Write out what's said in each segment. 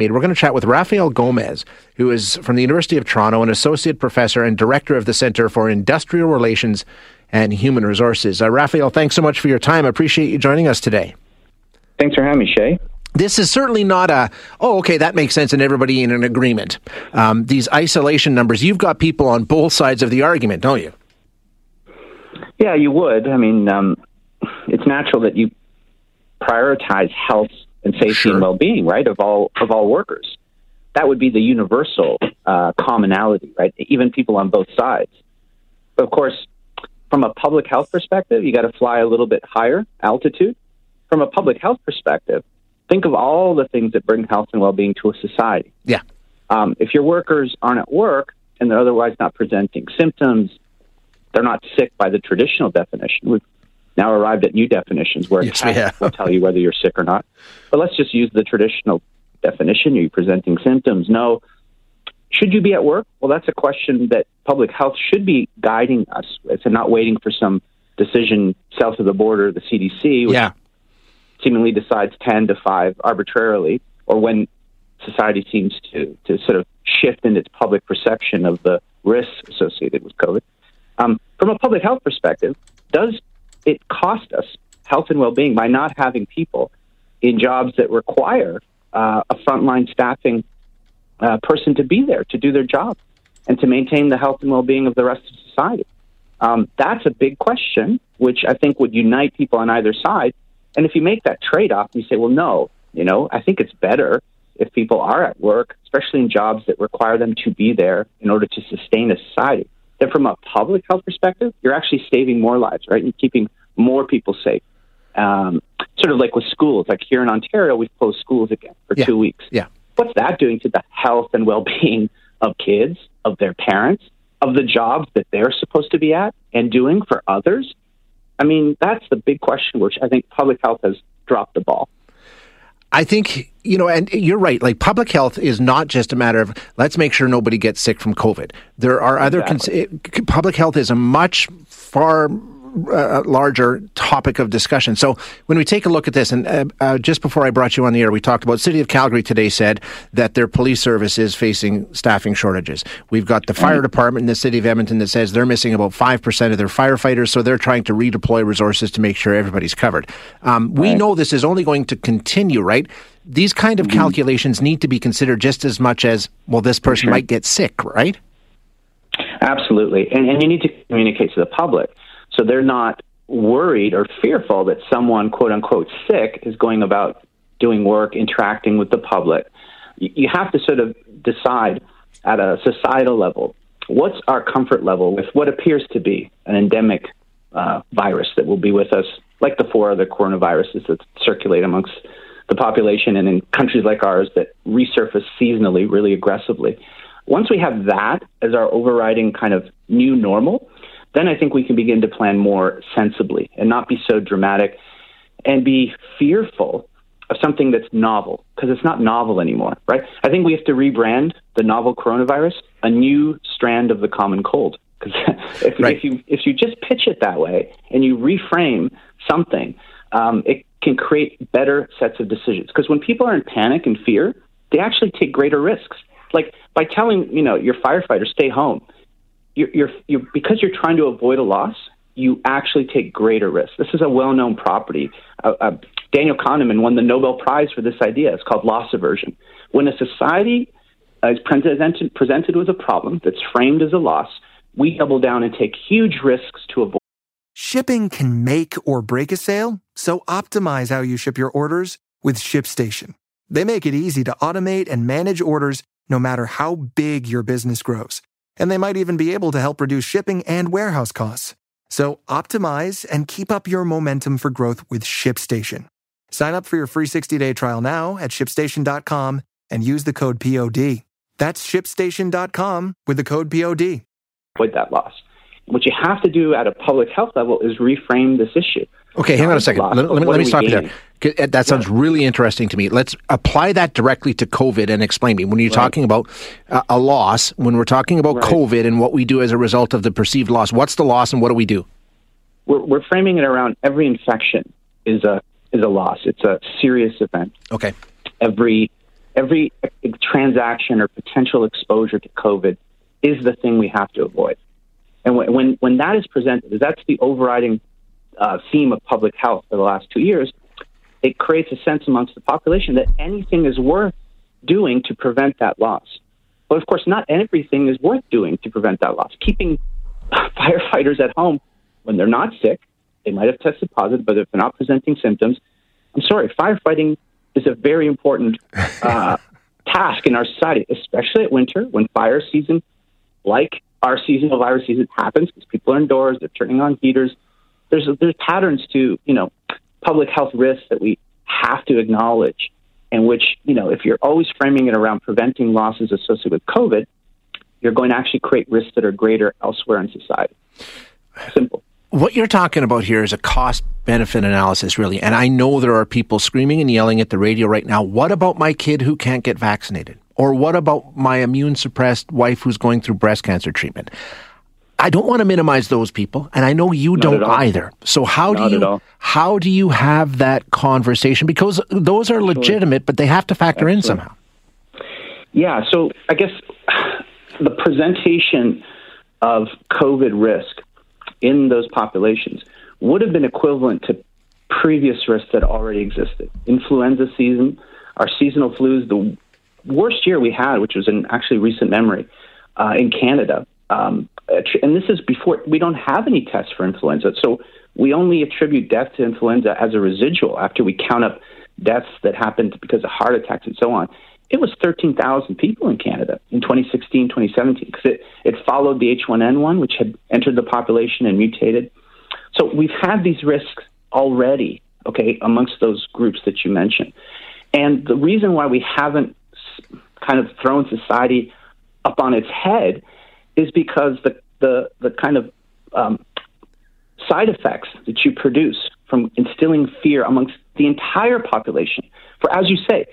We're going to chat with Rafael Gomez, who is from the University of Toronto, an associate professor and director of the Center for Industrial Relations and Human Resources. Uh, Rafael, thanks so much for your time. I appreciate you joining us today. Thanks for having me, Shay. This is certainly not a, oh, okay, that makes sense, and everybody in an agreement. Um, these isolation numbers, you've got people on both sides of the argument, don't you? Yeah, you would. I mean, um, it's natural that you prioritize health and safety Sure. and well-being, right, of all of all workers. That would be the universal uh, commonality, right? Even people on both sides. But of course, from a public health perspective, you got to fly a little bit higher altitude. From a public health perspective, think of all the things that bring health and well-being to a society. Yeah. Um, if your workers aren't at work and they're otherwise not presenting symptoms, they're not sick by the traditional definition. We've now arrived at new definitions where Yes, a test will tell you whether you're sick or not. But let's just use the traditional definition. Are you presenting symptoms? No. Should you be at work? Well, that's a question that public health should be guiding us with and not waiting for some decision south of the border, the CDC, which Yeah. seemingly decides 10 to 5 arbitrarily, or when society seems to, to sort of shift in its public perception of the risks associated with COVID. Um, from a public health perspective, does it cost us health and well being by not having people in jobs that require uh, a frontline staffing uh, person to be there to do their job and to maintain the health and well being of the rest of society? Um, that's a big question, which I think would unite people on either side. And if you make that trade off, you say, well, no, you know, I think it's better if people are at work, especially in jobs that require them to be there in order to sustain a society. Then, from a public health perspective, you're actually saving more lives, right? You're keeping more people safe. Um, sort of like with schools, like here in Ontario, we've closed schools again for Yeah. two weeks. Yeah. What's that doing to the health and well being of kids, of their parents, of the jobs that they're supposed to be at and doing for others? I mean, that's the big question, which I think public health has dropped the ball. I think, you know, and you're right. Like public health is not just a matter of let's make sure nobody gets sick from COVID. There are other, cons- it, public health is a much far uh, larger topic of discussion. So when we take a look at this, and uh, uh, just before I brought you on the air, we talked about City of Calgary today said that their police service is facing staffing shortages. We've got the fire department in the city of Edmonton that says they're missing about 5% of their firefighters, so they're trying to redeploy resources to make sure everybody's covered. Um, we know this is only going to continue, right? These kind of calculations need to be considered just as much as, well, this person might get sick, right? Absolutely. And, and you need to communicate to the public so they're not worried or fearful that someone, quote unquote, sick is going about doing work, interacting with the public. You, have to sort of decide at a societal level what's our comfort level with what appears to be an endemic uh, virus that will be with us, like the four other coronaviruses that circulate amongst the population and in countries like ours that resurface seasonally really aggressively. Once we have that as our overriding kind of new normal, then I think we can begin to plan more sensibly and not be so dramatic and be fearful of something that's novel because it's not novel anymore, right? I think we have to rebrand the novel coronavirus a new strand of the common cold. Because if, Right. if you if you just pitch it that way and you reframe something, um, it can create better sets of decisions. Because when people are in panic and fear, they actually take greater risks. Like by telling you know your firefighter stay home, you're, you're, you're because you're trying to avoid a loss, you actually take greater risks. This is a well-known property. Uh, uh, Daniel Kahneman won the Nobel Prize for this idea. It's called loss aversion. When a society uh, is presented presented with a problem that's framed as a loss, we double down and take huge risks to avoid. Shipping can make or break a sale, so optimize how you ship your orders with ShipStation. They make it easy to automate and manage orders no matter how big your business grows. And they might even be able to help reduce shipping and warehouse costs. So optimize and keep up your momentum for growth with ShipStation. Sign up for your free 60-day trial now at shipstation.com and use the code POD. That's shipstation.com with the code POD. Avoid that loss. What you have to do at a public health level is reframe this issue. Okay, hang on a second. Loss, let, let, let me stop you there. Uh, that sounds yeah. really interesting to me. Let's apply that directly to COVID and explain me. When you're right. talking about uh, a loss, when we're talking about right. COVID and what we do as a result of the perceived loss, what's the loss and what do we do? We're, we're framing it around every infection is a is a loss. It's a serious event. Okay. Every every transaction or potential exposure to COVID is the thing we have to avoid. And when when, when that is presented, that's the overriding uh, theme of public health for the last two years. It creates a sense amongst the population that anything is worth doing to prevent that loss. But of course, not everything is worth doing to prevent that loss. Keeping firefighters at home when they're not sick they might have tested positive, but if they're not presenting symptoms, I'm sorry, firefighting is a very important uh, task in our society, especially at winter when fire season, like our seasonal virus season, happens because people are indoors, they're turning on heaters. There's there's patterns to you know public health risks that we have to acknowledge, and which you know if you're always framing it around preventing losses associated with COVID, you're going to actually create risks that are greater elsewhere in society. Simple what you're talking about here is a cost benefit analysis, really. And I know there are people screaming and yelling at the radio right now. What about my kid who can't get vaccinated? Or what about my immune suppressed wife who's going through breast cancer treatment? I don't want to minimize those people, and I know you Not don't either. So how Not do you how do you have that conversation? Because those are legitimate, but they have to factor in somehow. Yeah. So I guess the presentation of COVID risk in those populations would have been equivalent to previous risks that already existed. Influenza season, our seasonal flus, the worst year we had, which was in actually recent memory uh, in Canada. Um, and this is before we don't have any tests for influenza. So we only attribute death to influenza as a residual after we count up deaths that happened because of heart attacks and so on it was 13,000 people in Canada in 2016, 2017, because it, it followed the H1N1, which had entered the population and mutated. So we've had these risks already, okay, amongst those groups that you mentioned. And the reason why we haven't kind of thrown society up on its head is because the, the, the kind of um, side effects that you produce from instilling fear amongst the entire population, for as you say,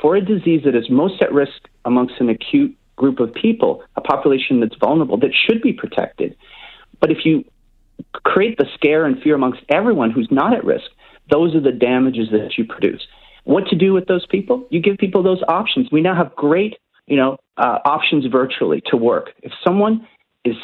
for a disease that is most at risk amongst an acute group of people, a population that's vulnerable, that should be protected. But if you create the scare and fear amongst everyone who's not at risk, those are the damages that you produce. What to do with those people? You give people those options. We now have great, you know, uh, options virtually to work. If someone is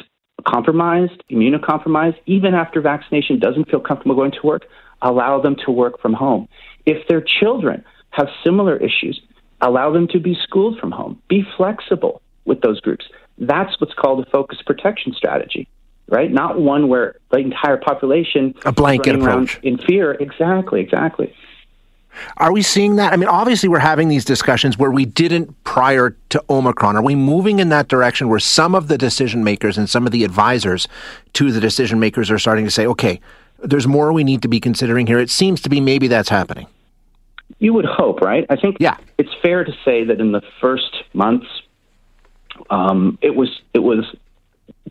compromised, immunocompromised, even after vaccination, doesn't feel comfortable going to work, allow them to work from home. If their children have similar issues, allow them to be schooled from home. Be flexible with those groups. That's what's called a focused protection strategy, right? Not one where the entire population a blanket approach in fear. Exactly, exactly. Are we seeing that? I mean, obviously, we're having these discussions where we didn't prior to Omicron. Are we moving in that direction where some of the decision makers and some of the advisors to the decision makers are starting to say, okay, there's more we need to be considering here? It seems to be maybe that's happening. You would hope, right? I think yeah. it's fair to say that in the first months, um, it was it was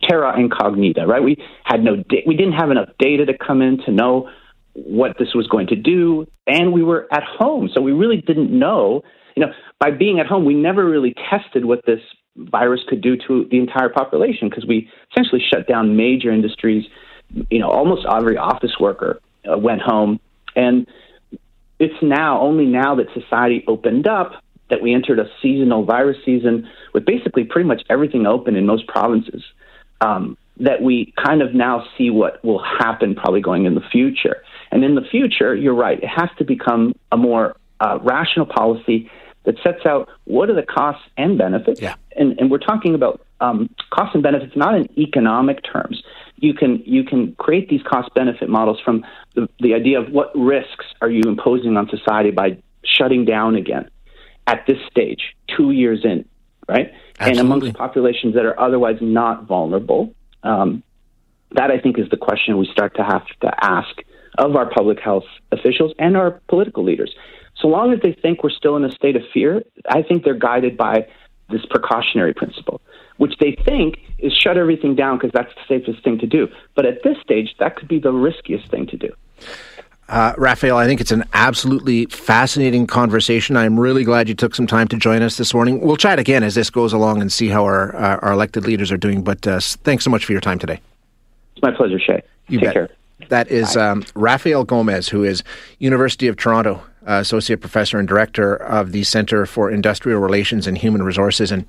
terra incognita, right? We had no da- we didn't have enough data to come in to know what this was going to do, and we were at home, so we really didn't know. You know, by being at home, we never really tested what this virus could do to the entire population because we essentially shut down major industries. You know, almost every office worker uh, went home, and it's now, only now that society opened up, that we entered a seasonal virus season with basically pretty much everything open in most provinces, um, that we kind of now see what will happen probably going in the future. And in the future, you're right, it has to become a more uh, rational policy that sets out what are the costs and benefits. Yeah. And, and we're talking about um, costs and benefits not in economic terms, you can you can create these cost benefit models from the, the idea of what risks are you imposing on society by shutting down again at this stage, two years in, right? Absolutely. And amongst populations that are otherwise not vulnerable. Um, that I think is the question we start to have to ask of our public health officials and our political leaders. So long as they think we're still in a state of fear, I think they're guided by this precautionary principle, which they think is shut everything down because that's the safest thing to do. But at this stage, that could be the riskiest thing to do. Uh, Rafael, I think it's an absolutely fascinating conversation. I'm really glad you took some time to join us this morning. We'll chat again as this goes along and see how our, uh, our elected leaders are doing. But uh, thanks so much for your time today. It's my pleasure, Shay. You Take bet. care. That is um, Rafael Gomez, who is University of Toronto uh, associate professor and director of the Center for Industrial Relations and Human Resources. And